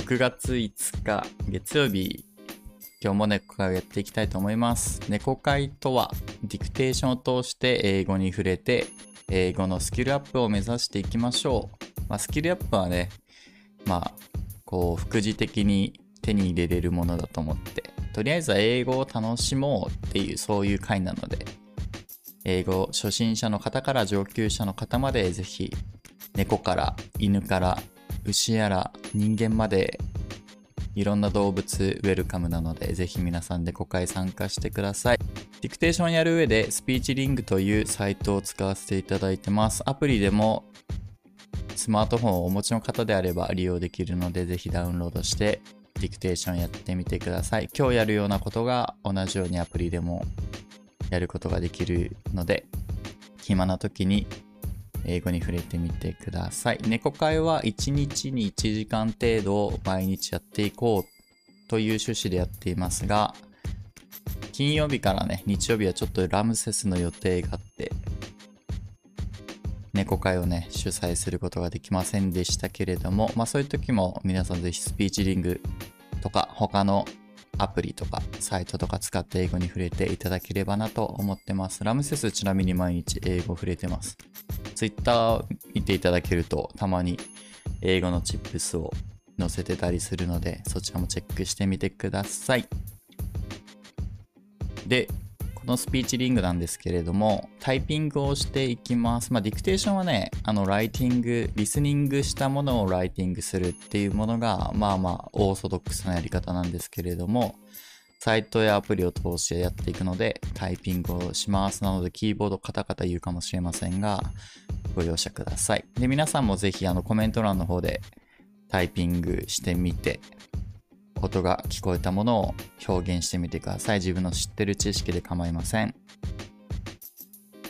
6月5日月曜日今日も猫会をやっていきたいと思います。猫会とはディクテーションを通して英語に触れて英語のスキルアップを目指していきましょう、まあ、スキルアップはねまあこう副次的に手に入れれるものだと思ってとりあえずは英語を楽しもうっていうそういう回なので英語初心者の方から上級者の方までぜひ猫から犬から牛やら人間までいろんな動物ウェルカムなのでぜひ皆さんで5回参加してください。ディクテーションやる上でスピーチリングというサイトを使わせていただいてます。アプリでもスマートフォンをお持ちの方であれば利用できるのでぜひダウンロードしてディクテーションやってみてください。今日やるようなことが同じようにアプリでもやることができるので暇な時に英語に触れてみてください。猫会は1日に1時間程度毎日やっていこうという趣旨でやっていますが、金曜日からね、日曜日はちょっとラムセスの予定があって、猫会をね、主催することができませんでしたけれども、まあそういう時も皆さんぜひスピーチリングとか他のアプリとかサイトとか使って英語に触れていただければなと思ってます。ラムセスちなみに毎日英語触れてます。Twitter 見ていただけるとたまに英語のチップスを載せてたりするのでそちらもチェックしてみてください。で、このスピーチリングなんですけれども、タイピングをしていきます。まあ、ディクテーションはね、あの、ライティング、リスニングしたものをライティングするっていうものが、まあまあ、オーソドックスなやり方なんですけれども、サイトやアプリを通してやっていくので、タイピングをします。なので、キーボードカタカタ言うかもしれませんが、ご容赦ください。で、皆さんもぜひ、あの、コメント欄の方でタイピングしてみて、音が聞こえたものを表現してみてください。自分の知ってる知識で構いません。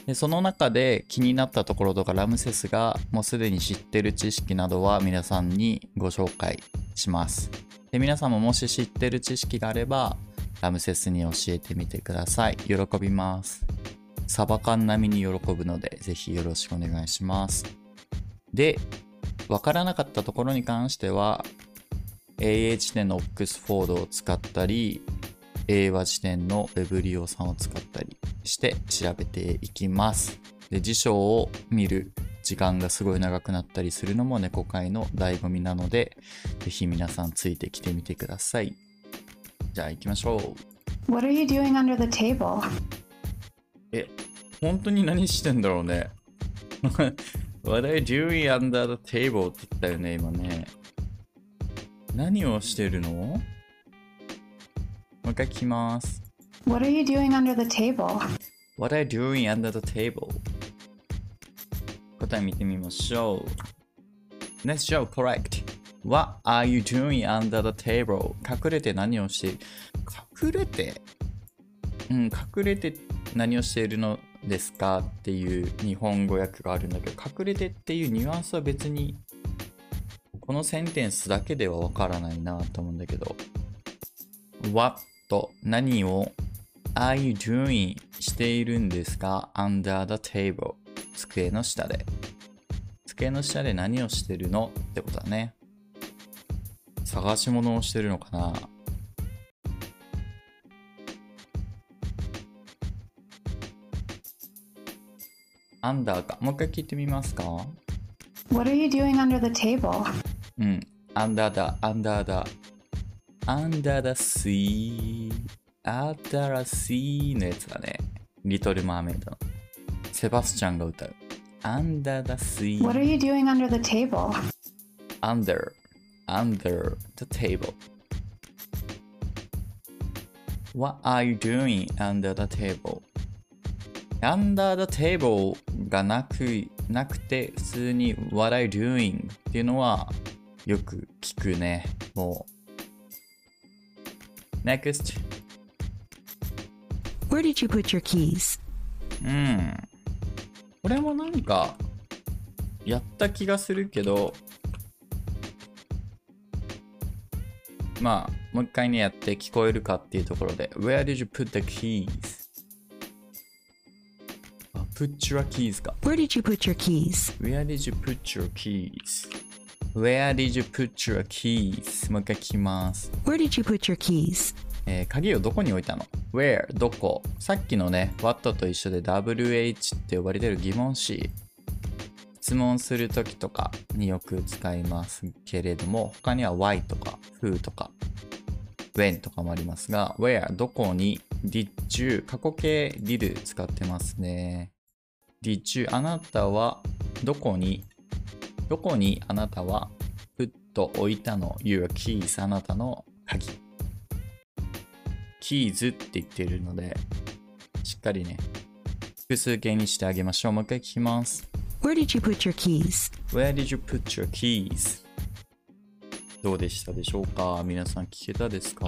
でその中で気になったところとかラムセスがもうすでに知ってる知識などは皆さんにご紹介します。で皆さんももし知ってる知識があればラムセスに教えてみてください。喜びます。サバ缶並みに喜ぶのでぜひよろしくお願いします。で、わからなかったところに関しては AA 辞典のオックスフォードを使ったり、英和辞典のウェブリオさんを使ったりして調べていきます。で、辞書を見る時間がすごい長くなったりするのも猫界の醍醐味なので、ぜひ皆さんついてきてみてください。じゃあ行きましょう。What are you doing under the table? え、本当に何してんだろうね。What are you doing under the table? って言ったよね、今ね。何をしてるのもう一回聞きます。What are you doing under the table? What are you doing under the table? 答え見てみましょう。Next show, correct. What are you doing under the table? 隠れて何をしている隠れてうん、隠れて何をしているのですかっていう日本語訳があるんだけど、隠れてっていうニュアンスは別にこのセンテンスだけではわからないなと思うんだけど What 何を are you doing しているんですか？under the table 机の下で。机の下で何をしてるの？ってことだね。探し物をしてるのかな？アンダーか。もう一回聞いてみますか？What are you doing under the table? うん。under the, under the, under the sea, under the sea のやつだね。リトル・マーメイドの。セバスチャンが歌う。under the sea. What are you doing under the table? under, under the table. What are you doing under the table? under the table がなくなくて普通に What are you doing っていうのはよく聞くね。もう。Next. Where did you put your keys? うん。これもなんか、やった気がするけど、まあ、もう一回ね、やって聞こえるかっていうところで、Where did you put the keys? put your keys か。Where did you put your keys? Where did you put your keys? Where did you put your keys? もう一回聞きます。Where did you put your keys? えー鍵をどこに置いたの ?Where? どこ？さっきのね、What と一緒で WH って呼ばれてる疑問詞。質問するときとかによく使いますけれども、他には Why とか Who とか When とかもありますが、Where? どこに？Did you? 過去形 did 使ってますね。Did you? あなたはどこに？どこにあなたは put 置いたの Your keys あなたの鍵。キーズって言ってるので、しっかりね、複数形にしてあげましょう。もう一回聞きます。Where did you put your keys? Where did you put your keys? どうでしたでしょうか？皆さん聞けたですか？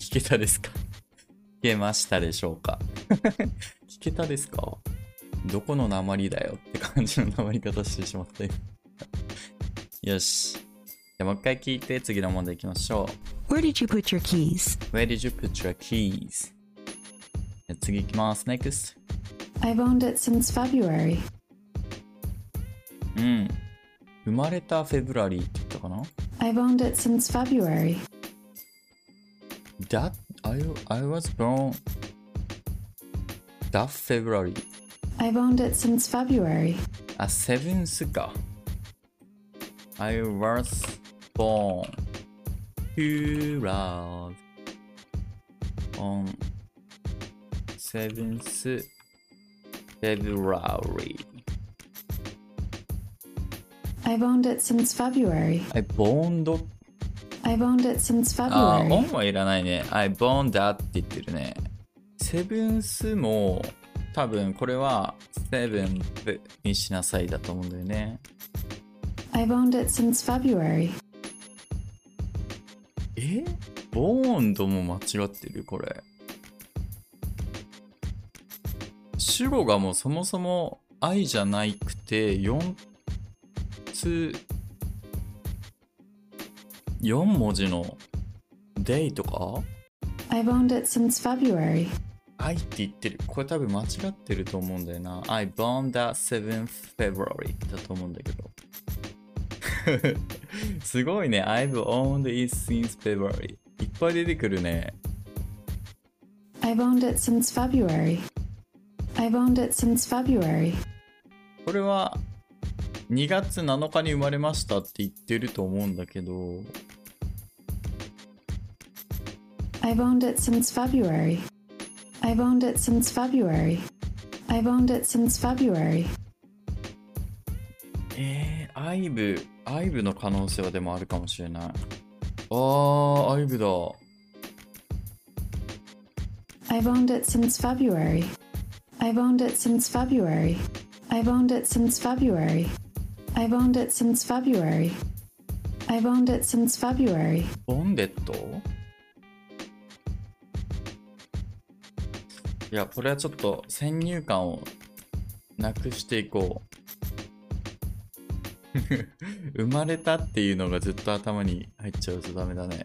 聞けたですか？聞けましたでしょうか？聞けたですか？どこの鉛だよって感じの鉛り方してしまったよよし。じゃあもう一回聞いて次の問題いきましょう。Where did you put your keys? Where did you put your keys? じゃあ次いきます。Next. I've owned it since February. うん。生まれたフェブラリーって言ったかな I've owned it since February. That I, I was born that February. I've owned it since February. あ、7th か。I was born to love on 7th February. I've owned it since February. I born I've owned it since あー、February. オンはいらないね。I born that って言ってるね。セブンスも多分これはセブンプにしなさいだと思うんだよね。I've owned it since February. えボーンドも間違ってるこれ。主語がもうそもそも愛じゃなくて4つ4文字の day とか I've owned it since February. 愛って言ってる。これ多分間違ってると思うんだよな。I born that 7th February だと思うんだけど。すごいね。I've owned it since February. いっぱい出てくるね。I've owned it since February. I've owned it since February. これは2月7日に生まれましたって言ってると思うんだけど、I've owned it since February. I've owned it since February. I've owned it since February. えー、アイブ、アイブの可能性はでもあるかもしれない。あー、アイブだ。I've owned it since February. I've owned it since February. I've owned it since February. I've owned it since February. I've owned it since February. ボンデットいや、これはちょっと先入観をなくしていこう。生まれたっていうのがずっと頭に入っちゃうとダメだね。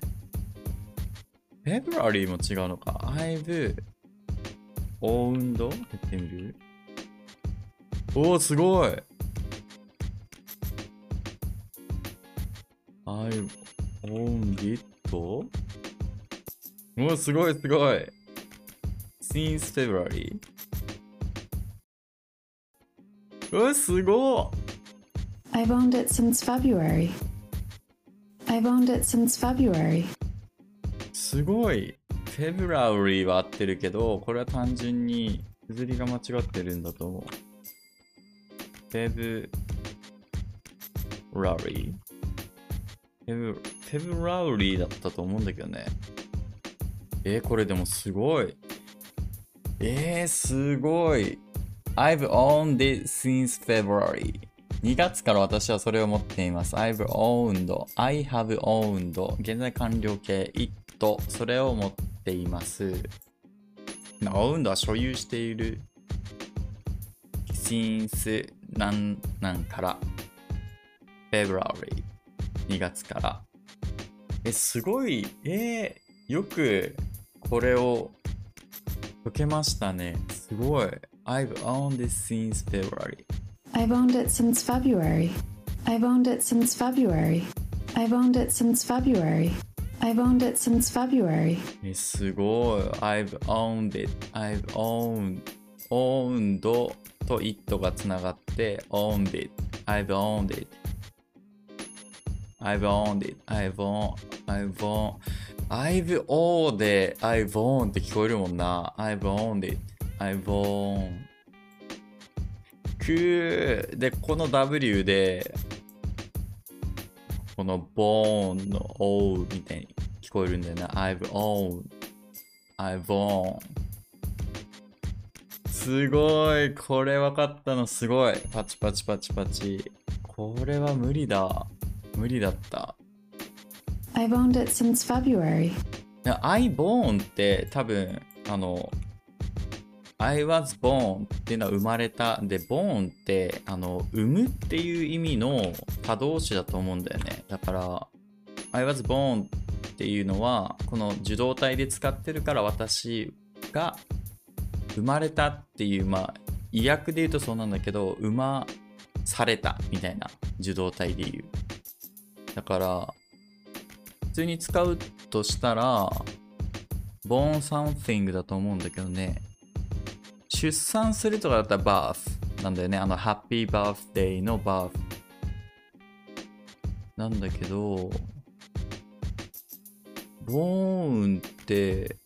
February も違うのか。I've owned やってみる？おお、すごい !I've owned it? おお、すごいすごい !since February? うわ、すご I've owned it since February. I've owned it since February. すごい !February は合ってるけど、これは単純に綴りが間違ってるんだと思う。February? February だったと思うんだけどね。えー、これでもすごい。えー、すごい。I've owned it since February. 2月から私はそれを持っています。I've owned, I have owned, 現在完了形 it, それを持っています。owned は所有している。since なんなんから。February 2月から。え、すごい。えー、よくこれを解けましたね。すごい。I've owned it since February. I've owned it since February. I've owned it since February. I've owned it since February. I've owned it since February. えすごい。I've owned it. I've owned. owned と it がつながって owned it. I've owned it. I've owned it. I've owned. I've owned. I've owned で I've owned って聞こえるもんな。I've owned it. I've owned. くーで、この W で、この bone の O みたいに聞こえるんだよな。I've owned. I've owned. すごい。これ分かったのすごい。パチパチパチパチ。これは無理だ。無理だった。I've owned it since February. いや I born って多分、あの、I was born っていうのは生まれた。で、born って、あの、産むっていう意味の他動詞だと思うんだよね。だから、I was born っていうのは、この受動体で使ってるから私が生まれたっていう、まあ、意訳で言うとそうなんだけど、生まされたみたいな受動体で言う。だから、普通に使うとしたら、born something だと思うんだけどね。出産するとかだったら birth なんだよね。あの、happy birthday の birth。なんだけど、born って、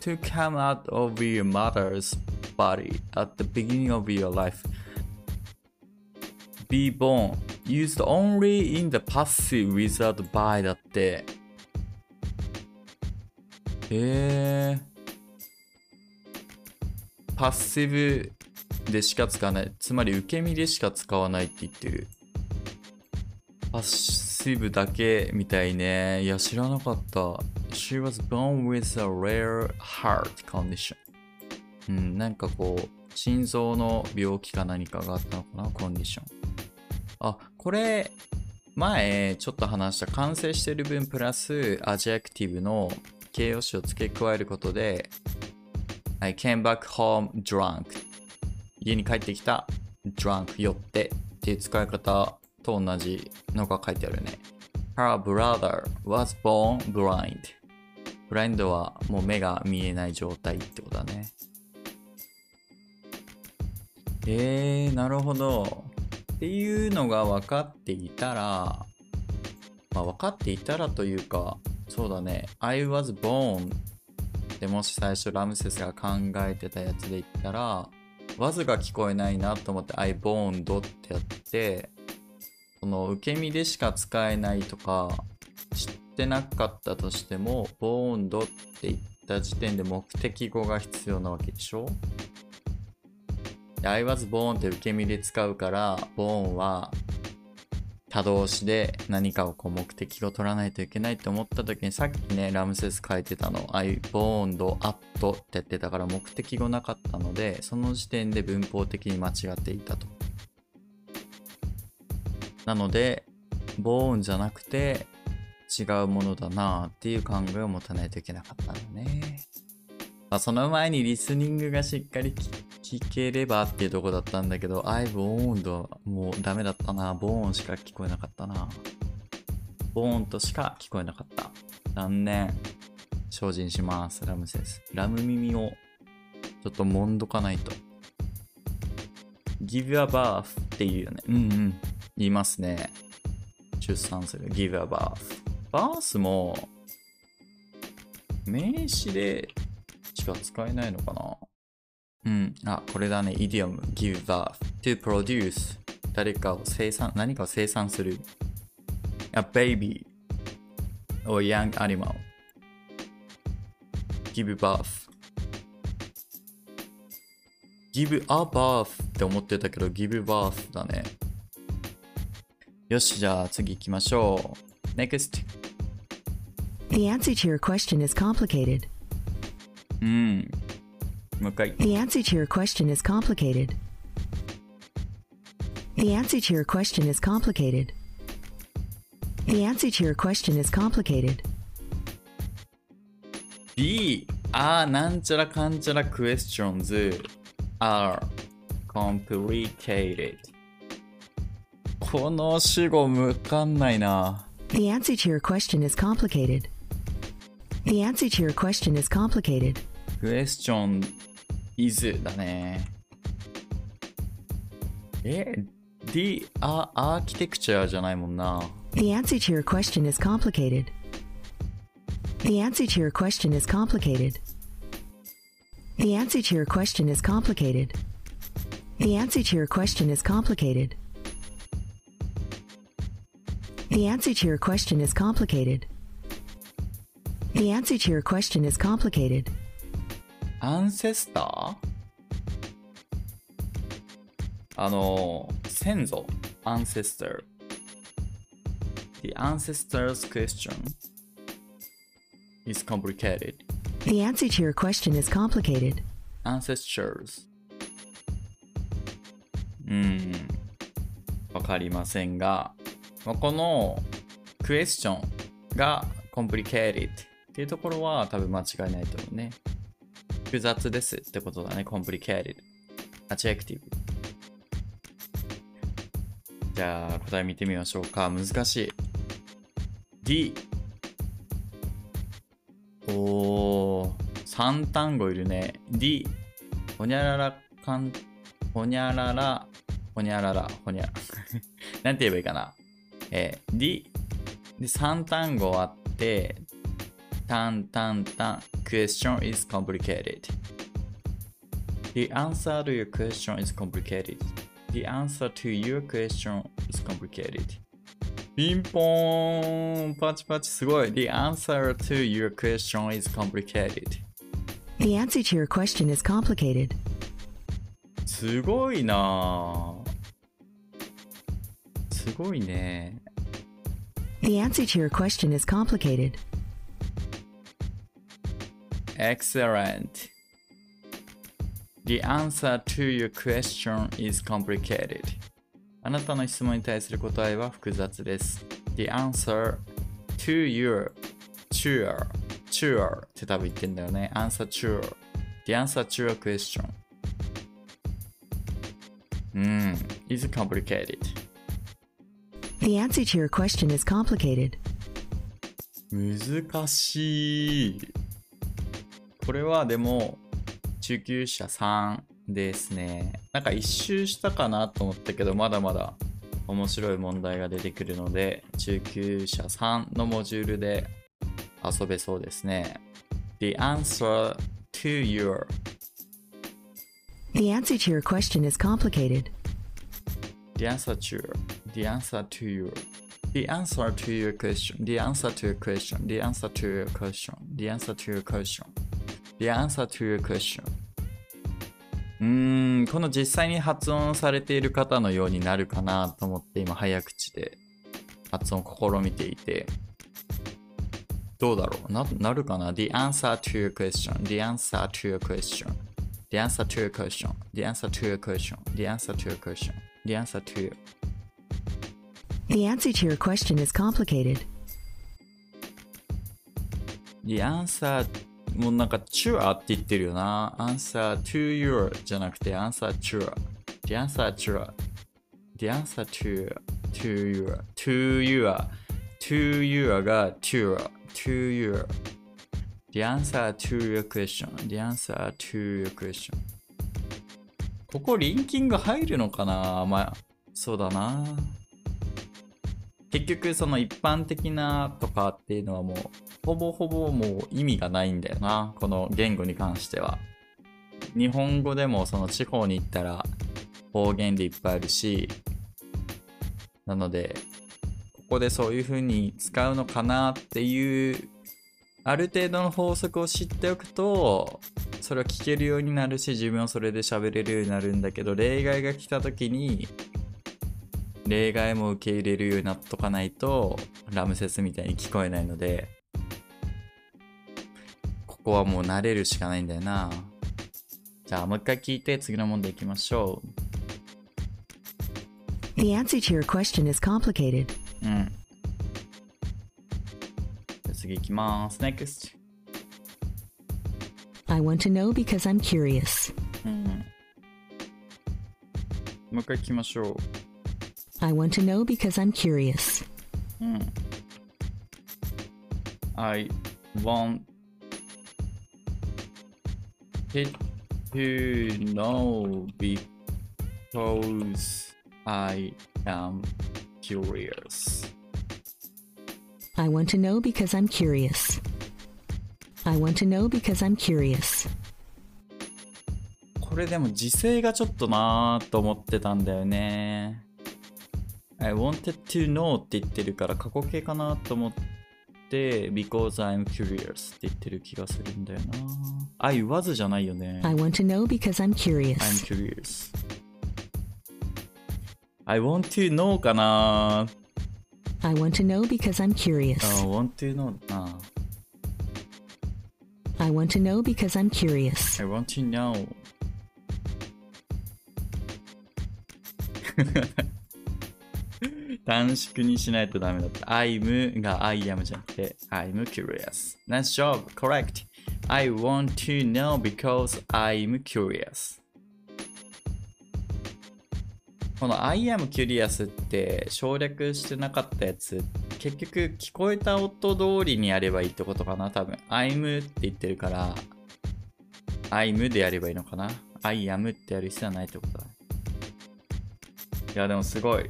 to come out of your mother's body at the beginning of your life. be born used only in the passive without by だって。えー。 パッシブでしか使わない。つまり受け身でしか使わないって言ってる。パッシブだけみたいね。いや、知らなかった。She was born with a rare heart condition. うん、なんかこう、心臓の病気か何かがあったのかな、コンディション。あ、これ、前ちょっと話した完成してる分プラスアジェクティブの形容詞を付け加えることで I came back home drunk. 家に帰ってきた drunk 酔ってっていう使い方と同じのが書いてあるね。Her brother was born blind. ブラインドはもう目が見えない状態ってことだね。えー、なるほど。っていうのが分かっていたら、まあ分かっていたらというか、そうだね、I was born でもし最初ラムセスが考えてたやつで言ったら、was が聞こえないなと思って I boned ってやって、その受け身でしか使えないとか、知ってなかったとしても、borned って言った時点で目的語が必要なわけでしょ？で I was born って受け身で使うから、born は他動詞で何かをこう目的を取らないといけないって思った時にさっきね、ラムセス書いてたの I boned at ってやってたから目的語なかったので、その時点で文法的に間違っていたと。なので、born じゃなくて違うものだなっていう考えを持たないといけなかったのね。まあ、その前にリスニングがしっかり聞ければっていうとこだったんだけど、I've owned はもうダメだったな。ボーンしか聞こえなかったな。ボーンとしか聞こえなかった。残念。精進します、ラムセス。ラム耳をちょっともんどかないと。give a birth っていうよね。うんうん。言いますね。出産する。give a birth。birth も名詞でしか使えないのかなうん。あ、これだね。イディオム。give birth to produce 誰かを生産、何かを生産する。a baby or young animal give birth give a birth って思ってたけど give birth だね。よし、じゃあ次行きましょう。NEXT。The answer to your question is complicated. うん。もう一回。 The answer to your question is complicated. The answer to your question is complicated. The answer to your question is complicated. B あーなんちゃらかんちゃらクエスチョンズ are complicated この主語むかんないな The answer to your question is complicated. The answer to your question is complicated. question is だねえ the アアーキテクチャじゃないもんな The answer to your question is complicated. The answer to your question is complicated. The answer to your question is complicated. The answer to your question is complicated. The answer to your question is complicated. The answer to your question is complicated. アンセスターあの、先祖、ancestor。The ancestor's question is complicated. The answer to your question is complicated. ancestors うんわかりませんがまあこの question が complicated っていうところは多分間違いないと思うね。複雑ですってことだね。complicated adjective じゃあ答え見てみましょうか。難しい。D おー。3単語いるね。D ほにゃららかんほにゃららほにゃららほにゃ。なんて言えばいいかな。えー、D で3単語あって タンタンタン question is complicated The answer to your question is complicated The answer to your question is complicated ピンポーンパチパチすごい The answer to your question is complicated The answer to your question is complicated. すごいなぁすごいね The answer to your question is complicated. Excellent The answer to your question is complicated あなたの質問に対する答えは複雑です The answer to your to your to your って多分言ってんだよね Answer to your The answer to your question うん is complicated The answer to your question is complicated. 難しい これはでも中級者3ですねなんか一周したかなと思ったけどまだまだ面白い問題が出てくるので中級者3のモジュールで遊べそうですね The answer to your The answer to your question is complicated. The answer to your The answer to your The answer to your question The answer to your question The answer to your question The answer to your question The answer to your question うーんこの実際に発音されている方のようになるかなと思って今早口で発音を試みていてどうだろうななるかな ?The answer to your question The answer to your question The answer to your question The answer to your question The answer to your question The answer to your The answer to your question is complicated. The answer もうなんか to って言ってるよな Answer to your じゃなくて Answer to your The answer to your The answer to your to your to your to your が to your to your The answer to your question The answer to your question ここリンキング入るのかなまあそうだな結局その一般的なとかっていうのはもうほぼほぼもう意味がないんだよな。この言語に関しては。日本語でもその地方に行ったら方言でいっぱいあるし。なのでここでそういう風に使うのかなっていうある程度の法則を知っておくとそれを聞けるようになるし自分はそれで喋れるようになるんだけど例外が来た時に例外も受け入れるようになっとかないとラムセスみたいに聞こえないのでここはもう慣れるしかないんだよなじゃあもう一回聞いて次の問題いきましょ The answer to your question is complicated. ううんじゃあ次いきます NEXT I want to know because I'm curious. うんもう一回聞きましょう。I want to know because I'm curious. I want it to know because I am curious. I want to know because I'm curious. I want to know because I'm curious. これでも時勢がちょっとなぁと思ってたんだよね。 I wanted to know って言ってるから過去形かなと思って、because I'm curious って言ってる気がするんだよな。I was じゃないよね。I want to know because I'm I'm curious. curious. I want to know かな I want to know because I'm curious. あ want to know だな。I want to know because I'm curious. I want to know. 短縮にしないとダメだった。I'm が I am じゃなくて I'm curious. Nice job. Correct. I want to know because I'm curious. この I am curious って省略してなかったやつ結局聞こえた音通りにやればいいってことかな多分 I'm って言ってるから I'm でやればいいのかな ?I am ってやる必要はないってことだ。いや、でもすごい。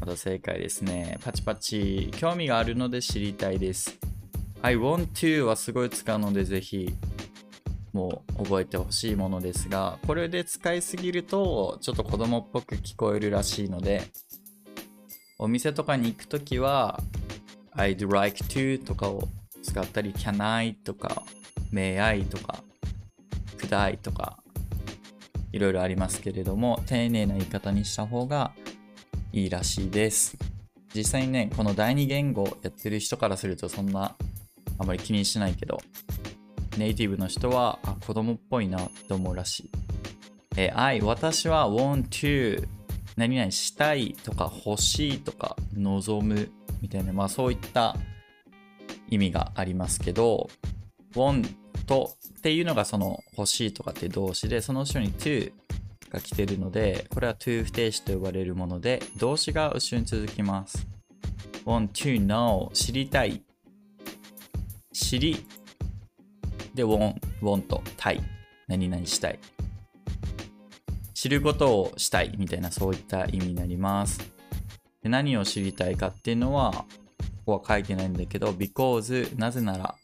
また正解ですね。パチパチ。興味があるので知りたいです。I want to はすごい使うのでぜひ、もう覚えてほしいものですが、これで使いすぎると、ちょっと子供っぽく聞こえるらしいので、お店とかに行くときは、I'd like to とかを使ったり、can I とか、may I とか、くだいとかいろいろありますけれども丁寧な言い方にした方がいいらしいです。実際にねこの第二言語やってる人からするとそんなあまり気にしないけどネイティブの人はあ子供っぽいなって思うらしい。えー I 私は want to 何々したいとか欲しいとか望むみたいなまあそういった意味がありますけど want っていうのがその欲しいとかって動詞でその後ろに to が来てるのでこれは to 不定詞と呼ばれるもので動詞が後ろに続きます。Want to know 知りたい。知り。で want want たい。何々したい。知ることをしたいみたいなそういった意味になります。で何を知りたいかっていうのはここは書いてないんだけど because なぜなら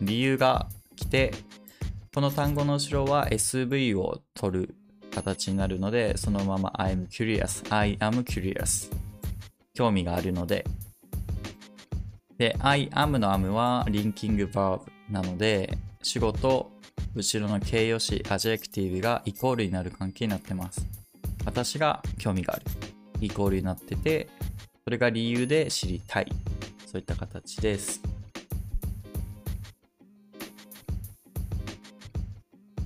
理由が来てこの単語の後ろは SV を取る形になるのでそのまま I'm curious I am curious 興味があるので。で I am の am はリンキング verb なので主語と後ろの形容詞 adjective がイコールになる関係になってます。私が興味がある。イコールになっててそれが理由で知りたい。そういった形です。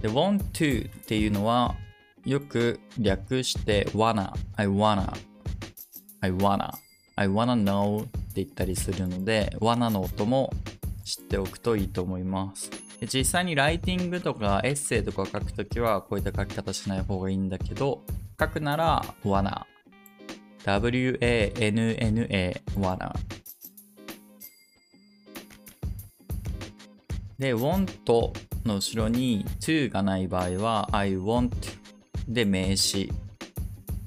で、want to っていうのはよく略して wanna, I wanna, I wanna, I wanna know って言ったりするので wanna の音も知っておくといいと思います。実際にライティングとかエッセイとか書くときはこういった書き方しない方がいいんだけど書くなら wanna, w-a-n-n-a, wanna で、want の後ろに to がない場合は I want で名詞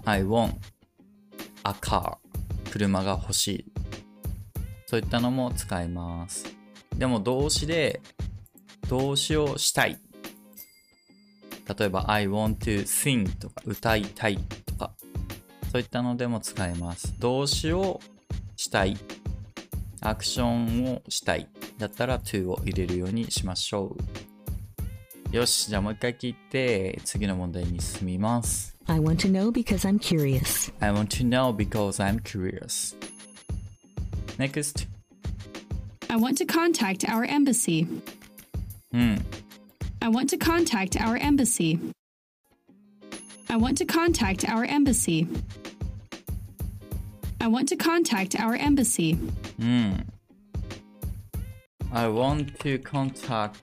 I want a car 車が欲しい。そういったのも使います。でも動詞で動詞をしたい。例えば I want to sing とか歌いたいとか。そういったのでも使えます。動詞をしたい。アクションをしたい。だったら to を入れるようにしましょう。よしじゃあもう一回聞いて次の問題に進みます I want to know because I'm curious. I want to know because I'm curious Next I want to contact our embassy. うん I want to contact our embassy. I want to contact our embassy. I want to contact our embassy. うん I want to contact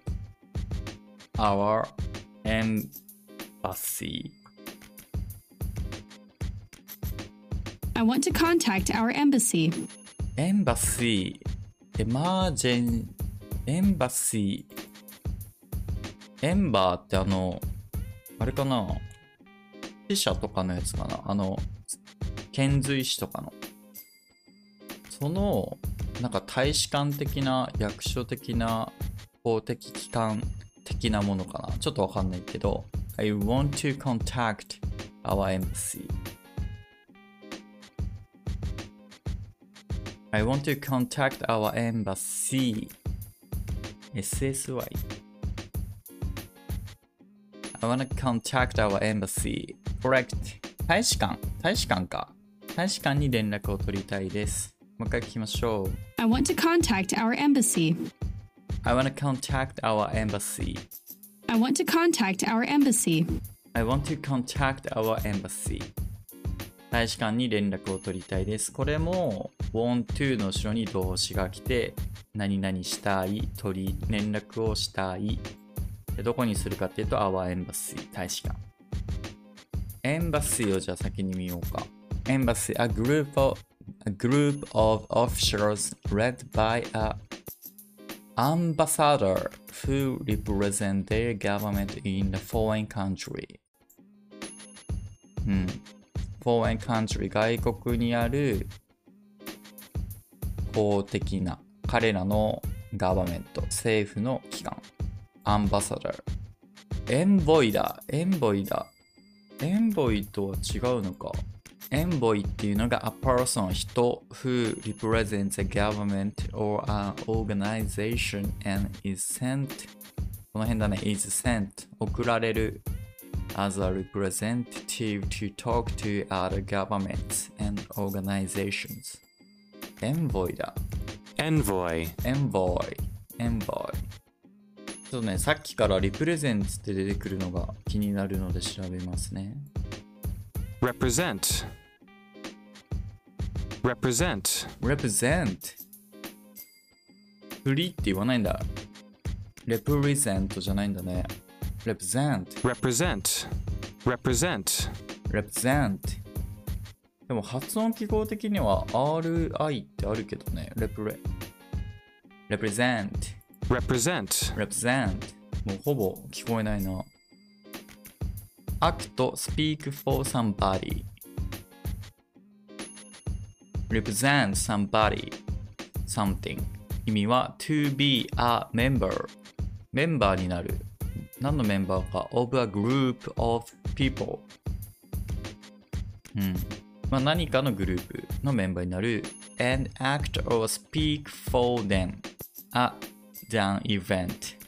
our embassy I want to contact our embassy. エンバシー、エマージェン、エンバシー。エンバーってあの、あれかな？死者とかのやつかな？あの、遣隋使とかの。その、なんか大使館的な、役所的な、公的機関的なものかなちょっとわかんないけど、I want to contact our embassy. I want to contact our embassy. SSY. I want to contact our embassy. Correct. 大使館。大使館か。大使館に連絡を取りたいです。もう一回聞きましょう。I want to contact our embassy. I want to contact our embassy. I want to contact our embassy. I want to contact our embassy. 大使館に連絡を取りたいです。これも want to の後ろに動詞が来て何々したい、取り、連絡をしたい。でどこにするかっていうと our embassy 大使館。embassy をじゃあ先に見ようか。embassy, a group of, a group of officials led by a ambassador who represent their government in the foreign country. うん。foreign country 外国にある公的な彼らのガバメント政府の機関アンバサダーエンボイだエンボイだエンボイとは違うのかエンボイっていうのが a person 人 who represents a government or an organization and is sent この辺だね is sent 送られる as a representative to talk to other governments and organizations エンボイだ envoy, エンボイエンボイちょっとねさっきからリプレゼンツって出てくるのが気になるので調べますね represent, represent, represent フリーって言わないんだ represent じゃないんだね represent represent, represent, represent でも発音記号的には RI ってあるけどね repre represent represent, represent もうほぼ聞こえないな act speak for somebody represent somebody something 意味は to be a member メンバーになる何のメンバーか of a group of people うんまあ何かのグループのメンバーになる and act or speak for them at an event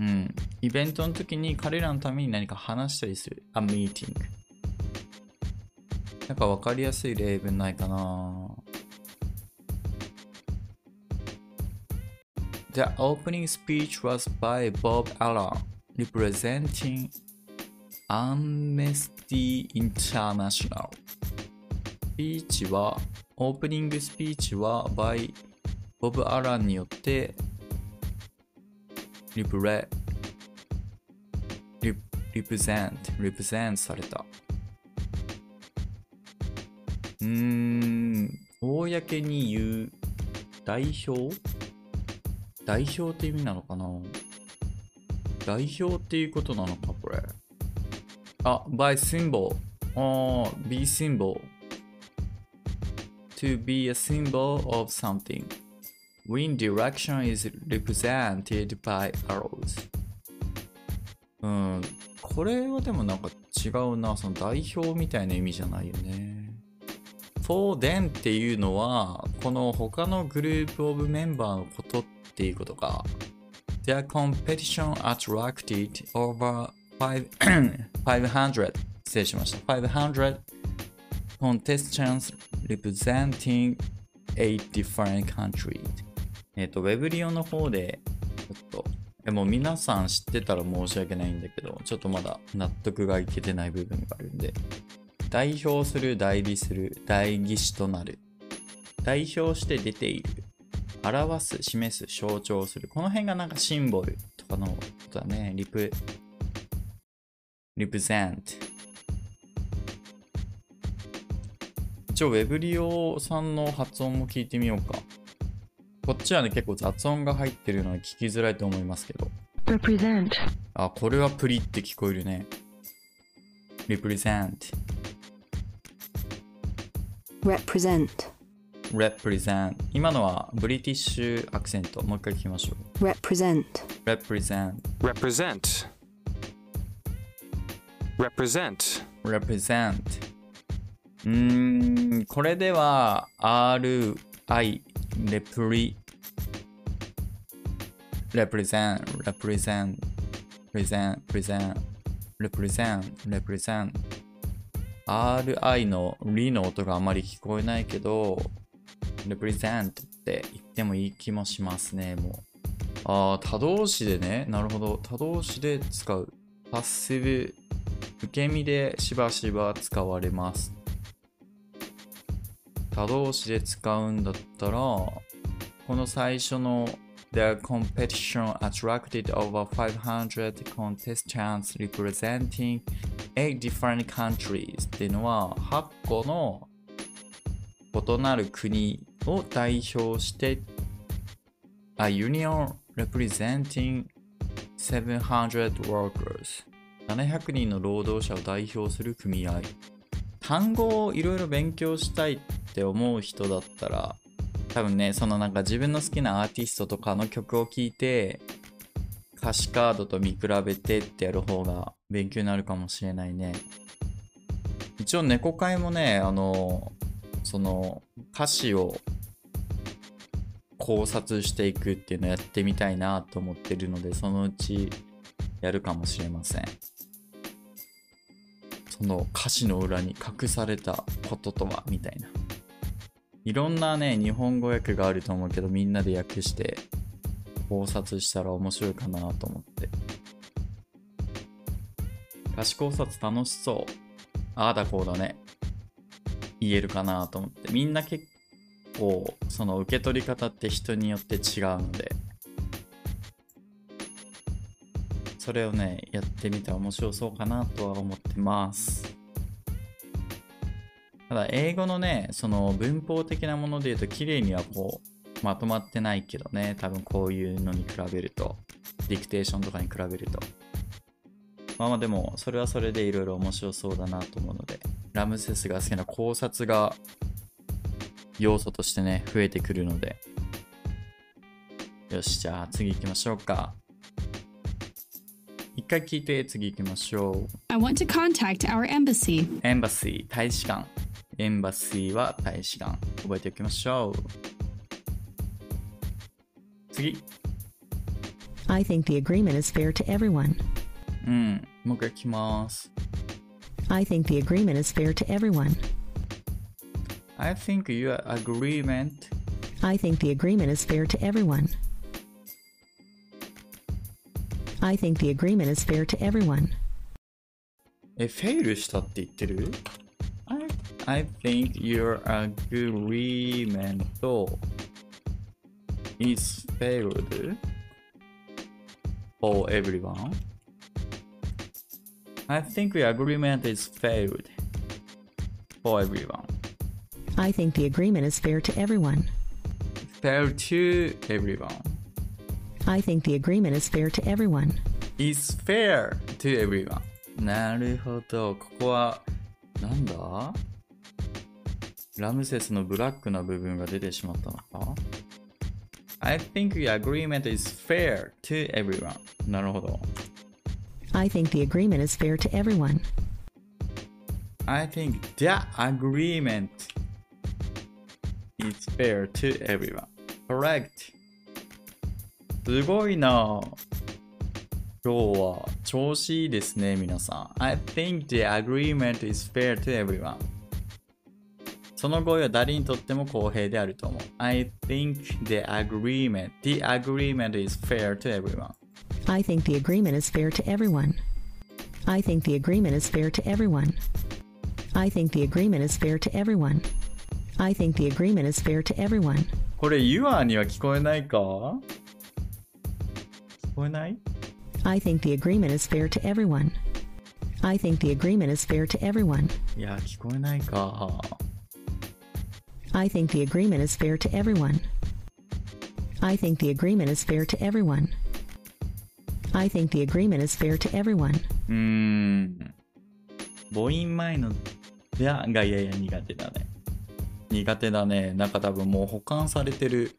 うん。イベントの時に彼らのために何か話したりする。a meeting。なんかわかりやすい例文ないかな The opening speech was by Bob Allen, representing Amnesty International. スピーチは、オープニングスピーチは by ボブ・アランによってリプレリリプゼントリプゼントされたうーん公に言う代表代表って意味なのかな代表っていうことなのかこれあ by symbol あー be symbol to be a symbol of something Wind direction is represented by arrows. うん、これはでもなんか違うな。その代表みたいな意味じゃないよね。For them っていうのは、この他のグループオブメンバーのことっていうことか。Their competition attracted over 500 失礼しました。500 contestants representing eight different countries. えっ、と、ウェブリオの方で、ちょっと、えもう皆さん知ってたら申し訳ないんだけど、ちょっとまだ納得がいけてない部分があるんで、代表する、代理する、代議士となる。代表して出ている。表す、示す、象徴する。この辺がなんかシンボルとかのことだね。リプ、represent 一応 Web 利用さんの発音も聞いてみようか。こっちはね、結構雑音が入ってるので聞きづらいと思いますけど。represent, あ、これはプリって聞こえるね。represent, represent, represent. 今のはブリティッシュアクセント。もう一回聞きましょ represent, う。represent, represent, represent, represent. うーん、これでは R, I, repre, represent, represent, present, present, represent, represent. RI のリの音があまり聞こえないけど、represent って言ってもいい気もしますね、もう。ああ、他動詞でね。なるほど。他動詞で使う。パッシブ、受け身でしばしば使われます。他動詞で使うんだったら、この最初の The competition attracted over 500 contestants representing eight different countries っていうのは8個の異なる国を代表して A union representing 700 workers 700人の労働者を代表する組合単語をいろいろ勉強したいって思う人だったら多分ねそのなんか自分の好きなアーティストとかの曲を聴いて歌詞カードと見比べてってやる方が勉強になるかもしれないね。一応猫会もねあのその歌詞を考察していくっていうのをやってみたいなと思ってるのでそのうちやるかもしれません。その歌詞の裏に隠されたこととはみたいな。いろんなね日本語訳があると思うけどみんなで訳して考察したら面白いかなと思って。歌詞考察楽しそう。ああだこうだね。言えるかなと思って。みんな結構その受け取り方って人によって違うので。それをねやってみたら面白そうかなとは思ってます。ただ英語のねその文法的なもので言うと綺麗にはこうまとまってないけどね。多分こういうのに比べると。ディクテーションとかに比べると。まあまあでもそれはそれでいろいろ面白そうだなと思うので。ラムセスが好きな考察が要素としてね増えてくるので。よしじゃあ次行きましょうか。一回聞いて次行きましょう。I want to contact our embassy. エンバシー大使館エンバシーは大使館覚えておきましょう次 I think the agreement is fair to everyone. うんもう一回聞きます I think the agreement is fair to everyone. I think your agreement I think the agreement is fair to everyone. I think the agreement is fair to everyone. え、フェイルしたって言ってる I, I think your agreement is failed for everyone. I think your agreement is failed for everyone. I think the agreement is fair to everyone. Fair to everyone. I think the agreement is fair to everyone. is fair to everyone. なるほど。ここは、なんだ ラムセスのブラックな部分が出てしまったのか ?I think the agreement is fair to everyone. なるほど。I think the agreement is fair to everyone. I think the agreement is fair to everyone. Correct. すごいな今日は調子いいですね、皆さん。I think the agreement is fair to everyone. その語彙は誰にとっても公平であると思う。I think the agreement, the agreement is fair to everyone. I think the agreement is fair to everyone. I think the agreement is fair to everyone. I think the agreement is fair to everyone. I think the agreement is fair to everyone. これ、ユアには聞こえないか聞こえない I think the agreement is fair to everyone. I think the agreement is fair to everyone. いや、聞こえないか。 I think the agreement is fair to everyone. I think the agreement is fair to everyone. I think the agreement is fair to everyone. うーん。母音前の「や」がやや苦手だね。苦手だね。なんか多分もう保管されてる。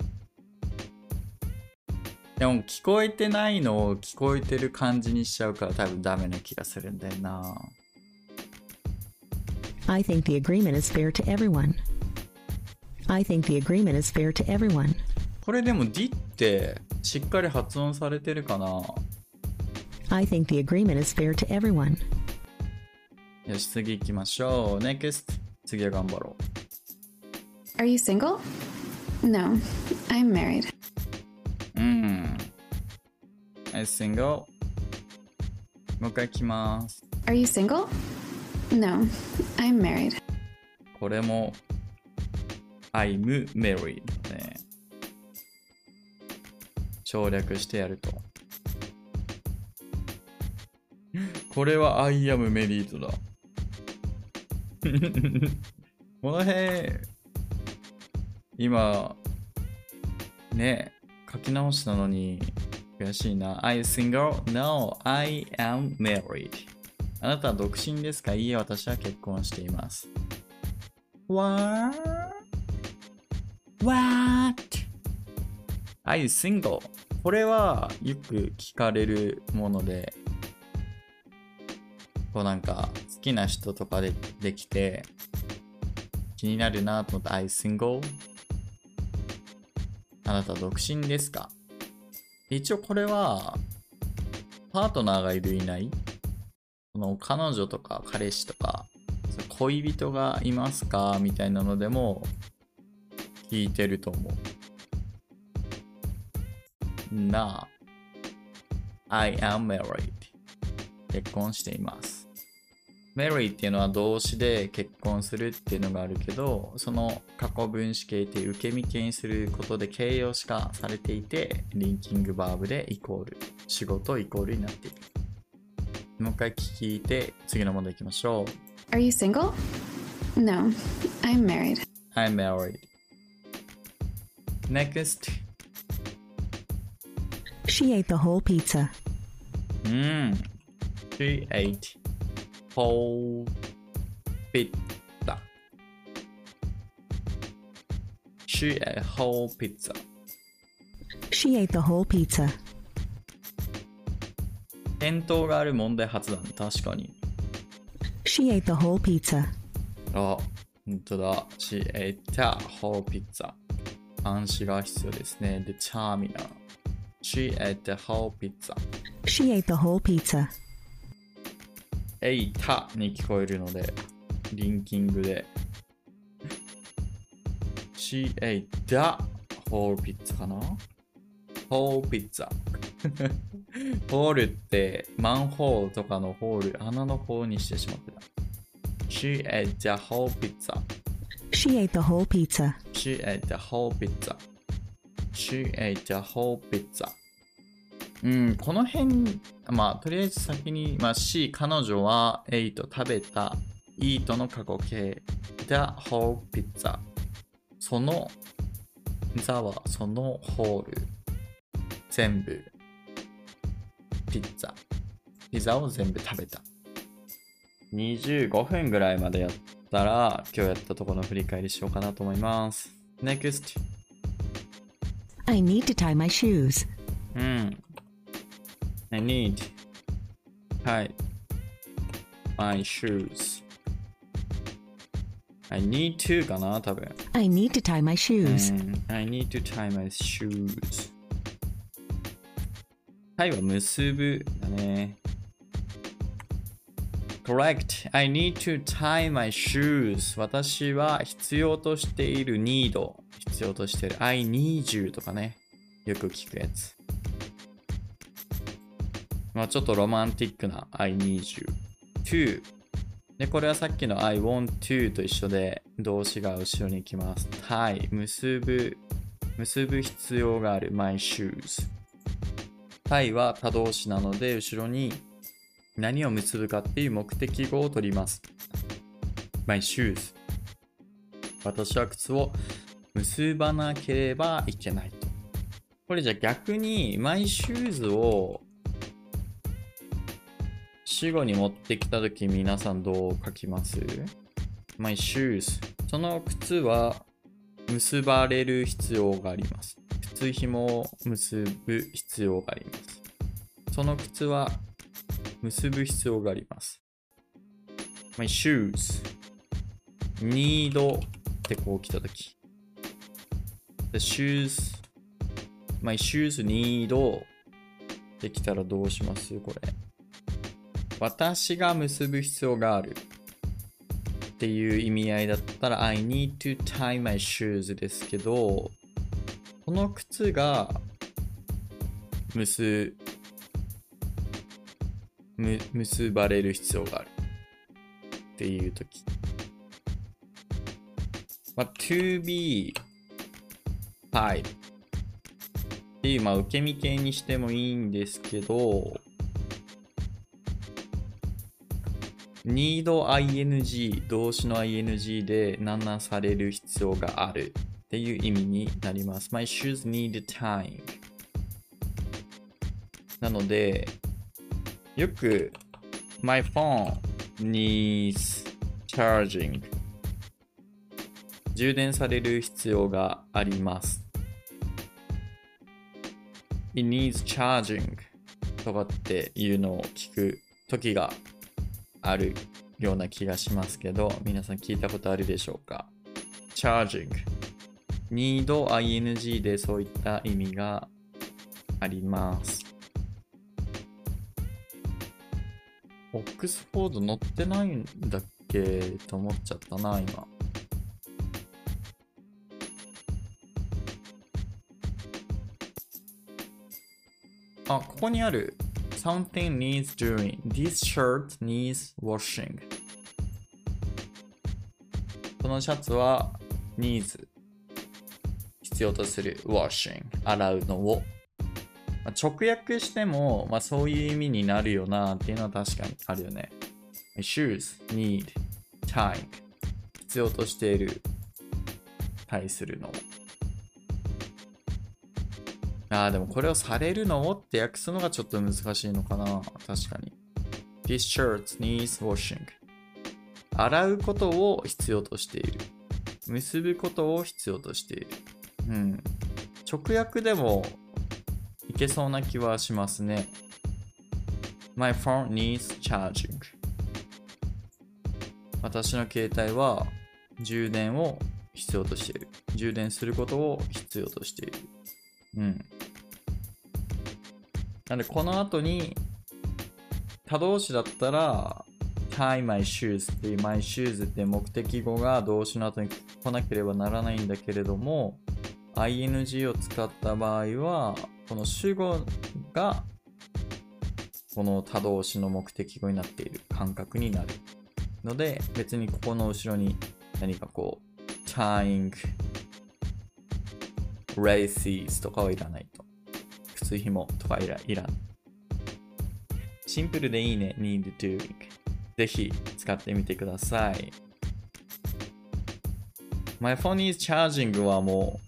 でも聞こえてないのを聞こえてる感じにしちゃうから多分ダメな気がするんだよな。I think the agreement is fair to everyone. I think the agreement is fair to everyone. これでも D ってしっかり発音されてるかな I think the agreement is fair to everyone. よし、次行きましょう。NEXT。次は頑張ろ Are you single? No, I'm married. う。うん。I single. もう一回来ます。 Are you single? No, I'm married. これも I'm married ね。省略してやると。これは I am married だ。この辺、今、ね、書き直したのに悔しいな。I single? No, I am married. あなたは独身ですか？いいえ、私は結婚しています。What? What? Are you single? これはよく聞かれるもので、こうなんか好きな人とかでできて気になるなと思って Are you single? あなた独身ですか？一応これはパートナーがいるいないその彼女とか彼氏とか恋人がいますか？みたいなのでも聞いてると思う。なあ、I am married. 結婚しています。marry っていうのは動詞で結婚するっていうのがあるけど、その過去分詞形って受け身形にすることで形容詞化されていて、リンキングバーブでイコール、仕事イコールになっている。もう一回聞いて、次の問題いきましょう。Are you single? No, I'm married. I'm married. Next. She ate the whole pizza. うん。She ate whole pizza. She ate whole pizza. She ate the whole pizza. 返答がある問題発だね。確かに。She ate the whole pizza. あ、本当だ。She ate a whole pizza. 暗視が必要ですね。で、チャーミナル。She ate a whole pizza. She ate the whole pizza. えいたに聞こえるので、リンキングで。She ate the whole pizza かな ?whole pizza。ホールってマンホールとかのホール、穴の方にしてしまってた。She ate the whole pizza. She ate the whole pizza. She ate the whole pizza. She ate the whole pizza. うん、この辺、まあ、とりあえず先に、まあ、C、彼女は8食べた、eat の過去形、the whole pizza。その、the はそのホール、全部、ピッツァ。ピザを全部食べた。25分ぐらいまでやったら、今日やったところの振り返りしようかなと思います。NEXT。I need to tie my shoes. うん。I need tie my shoes. I need to かな多分。I need to tie my shoes. うん I need to tie my shoes. タイは結ぶだね。Correct. I need to tie my shoes. 私は必要としている need 必要としている I need you とかね。よく聞くやつ。まあちょっとロマンティックな I need you. to で、これはさっきの I want to と一緒で動詞が後ろに来ます。tie 結ぶ、結ぶ必要がある my shoes。tie は他動詞なので後ろに何を結ぶかっていう目的語を取ります。my shoes。私は靴を結ばなければいけないと。これじゃあ逆に、マイシューズを死後に持ってきたとき皆さんどう書きます ?My shoes その靴は結ばれる必要があります。靴紐を結ぶ必要があります。その靴は結ぶ必要があります。My shoes need ってこう来たとき。The shoes My shoes need できたらどうします？これ。私が結ぶ必要があるっていう意味合いだったら I need to tie my shoes ですけどこの靴が結む結ばれる必要がある。っていう時。まあ to be tied っていうまあ受け身形にしてもいいんですけど need ing 動詞の ing で何なされる必要があるっていう意味になります。My shoes need time なのでよく My phone needs charging 充電される必要があります。It needs charging とかっていうのを聞く時があるような気がしますけど、皆さん聞いたことあるでしょうか ?charging。need ing でそういった意味があります。オックスフォード載ってないんだっけと思っちゃったな、今。あ、ここにある。Something needs doing. This shirt needs washing. このシャツは needs 必要とする washing 洗うのを、まあ直訳しても、まあ、そういう意味になるよなっていうのは確かにあるよね shoes need time 必要としている対するのああ、でもこれをされるのをって訳すのがちょっと難しいのかな。確かに。This shirt needs washing. 洗うことを必要としている。結ぶことを必要としている。うん。直訳でもけそうな気はしますね。My phone needs charging. 私の携帯は充電を必要としている。充電することを必要としている。うん。なんで、この後に、他動詞だったら、tie my shoes っていう my shoes って目的語が動詞の後に来なければならないんだけれども、ing を使った場合は、この主語が、この他動詞の目的語になっている感覚になる。ので、別にここの後ろに何かこう、tying races とかはいらないと。靴紐とかいらいらん。シンプルでいいね、need doing。ぜひ使ってみてください。My phone is charging はもう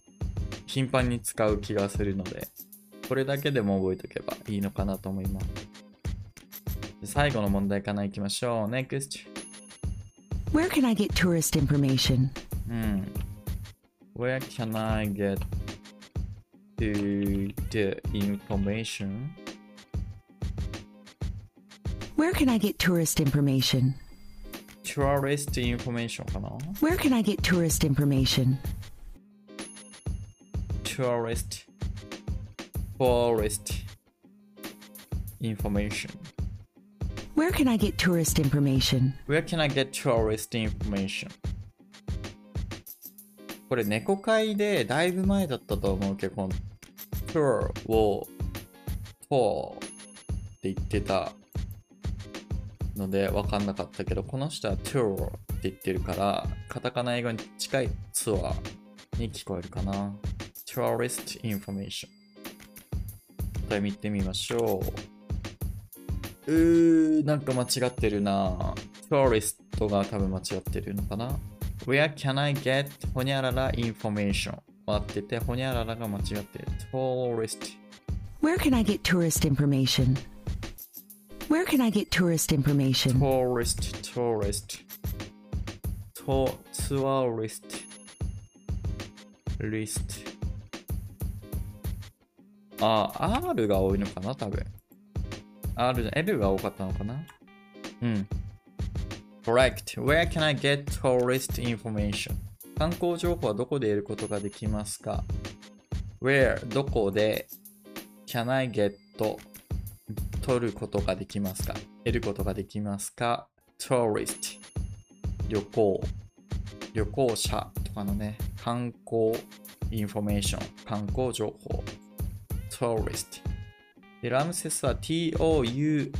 頻繁に使う気がするので、これだけでも覚えておけばいいのかなと思います。最後の問題かな行きましょう。NEXT。Where can I get tourist information? うん。Where can I get to the information? Where can I get tourist information? Tourist information かな Where can I get tourist information? Tourist Forest information Where can I get tourist information? Where can I get tourist information? これ猫会でだいぶ前だったと思うけど、この tour を tour って言ってたので分かんなかったけど、この人は tour って言ってるから、カタカナ英語に近いツアーに聞こえるかな。tourist information。答え見てみましょう。うー、なんか間違ってるな。トーリストが多分間違ってるのかな Where can I get ほにゃらら information? 待ってて、ほにゃららが間違ってる。tourist Where can I get tourist information? Where can I get tourist information? tourist tourist to tourist list あ、R が多いのかな多分。R じゃ、L が多かったのかな？うん。Correct. Where can I get tourist information? 観光情報はどこで得ることができますか ?Where? どこで can I get 取ることができますか？得ることができますか ?tourist 旅行旅行者とかのね観光インフォメーション観光情報 tourist でラムセスは T-O-U-R-L-I-S-T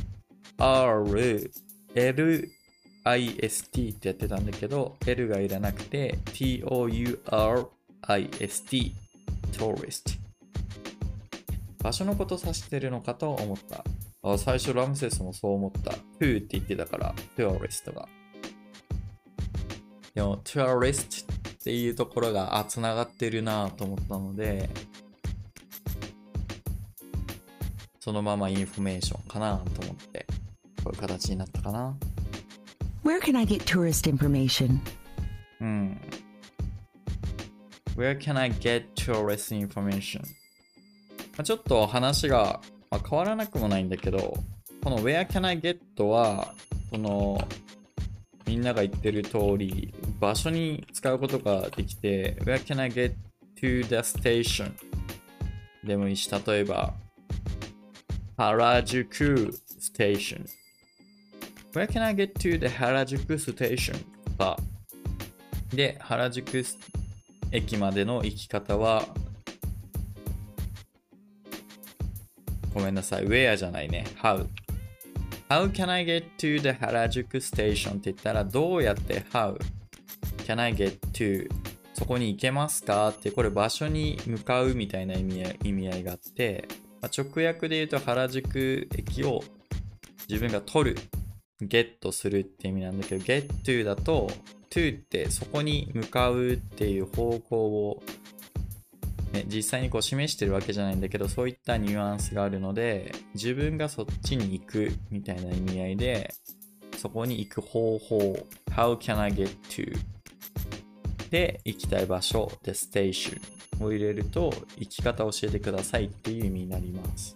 ってやってたんだけど L がいらなくて T-O-U-R-I-S-T tourist 場所のこと指してるのかと思った。あ最初ラムセスもそう思った。who って言ってたから、tourist が。でも、tourist っていうところが、あ、つながってるなと思ったので、そのままインフォメーションかなと思って、こういう形になったかな。Where can I get tourist information? うん。Where can I get tourist information? まあちょっと話が、まあ、変わらなくもないんだけど、この Where can I get は、このみんなが言ってる通り、場所に使うことができて、Where can I get to the station? でもいいし、例えば、原宿 station。Where can I get to the 原宿 station? か、で、原宿駅までの行き方は、ごめんなさい、where じゃないね、how?How can I get to the 原宿 station って言ったら、どうやって how? Can I get to? そこに行けますか？って、これ場所に向かうみたいな意味意味合いがあって、まあ、直訳で言うと原宿駅を自分が取る、ゲットするって意味なんだけど、get to だと、to ってそこに向かうっていう方向を、ね、実際にこう示してるわけじゃないんだけど、そういったニュアンスがあるので、自分がそっちに行くみたいな意味合いで、そこに行く方法、how can I get to で、行きたい場所で station を入れると、行き方教えてくださいっていう意味になります。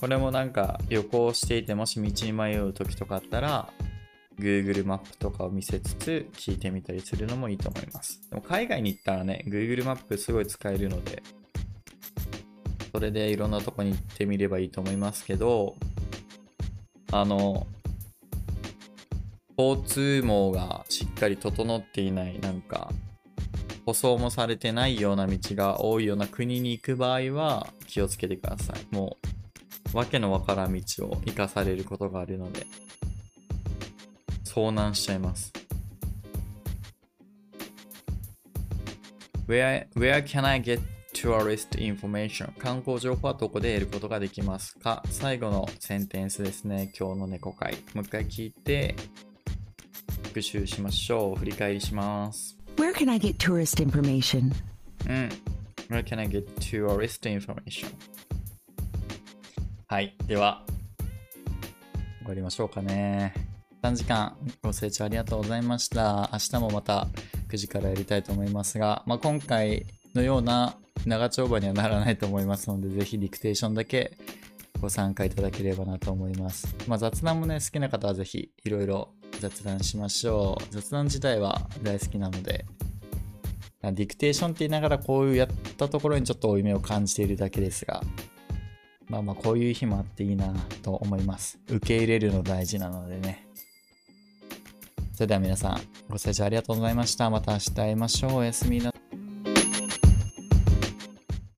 これもなんか旅行していてもし道に迷う時とかあったら Google マップとかを見せつつ聞いてみたりするのもいいと思います。でも海外に行ったらね、Google マップすごい使えるので、それでいろんなとこに行ってみればいいと思いますけど、あの、交通網がしっかり整っていない、なんか、舗装もされてないような道が多いような国に行く場合は気をつけてください。もう、わけのわからん道を生かされることがあるので、遭難しちゃいます。Where, where can I get tourist information? 観光情報はどこで得ることができますか？最後のセンテンスですね。今日の猫会。もう一回聞いて、復習しましょう。振り返りします。Where can I get tourist information? うん。Where can I get tourist information? はい。では、終わりましょうかね。3時間ご清聴ありがとうございました。明日もまた9時からやりたいと思いますが、まあ、今回のような長丁場にはならないと思いますので、ぜひディクテーションだけご参加いただければなと思います。まあ、雑談もね、好きな方はぜひいろいろ雑談しましょう。雑談自体は大好きなので、ディクテーションって言いながらこういうやったところにちょっと負い目を感じているだけですが、まあまあこういう日もあっていいなと思います。受け入れるの大事なのでね。それでは皆さんご清聴ありがとうございました。また明日会いましょう。おやすみな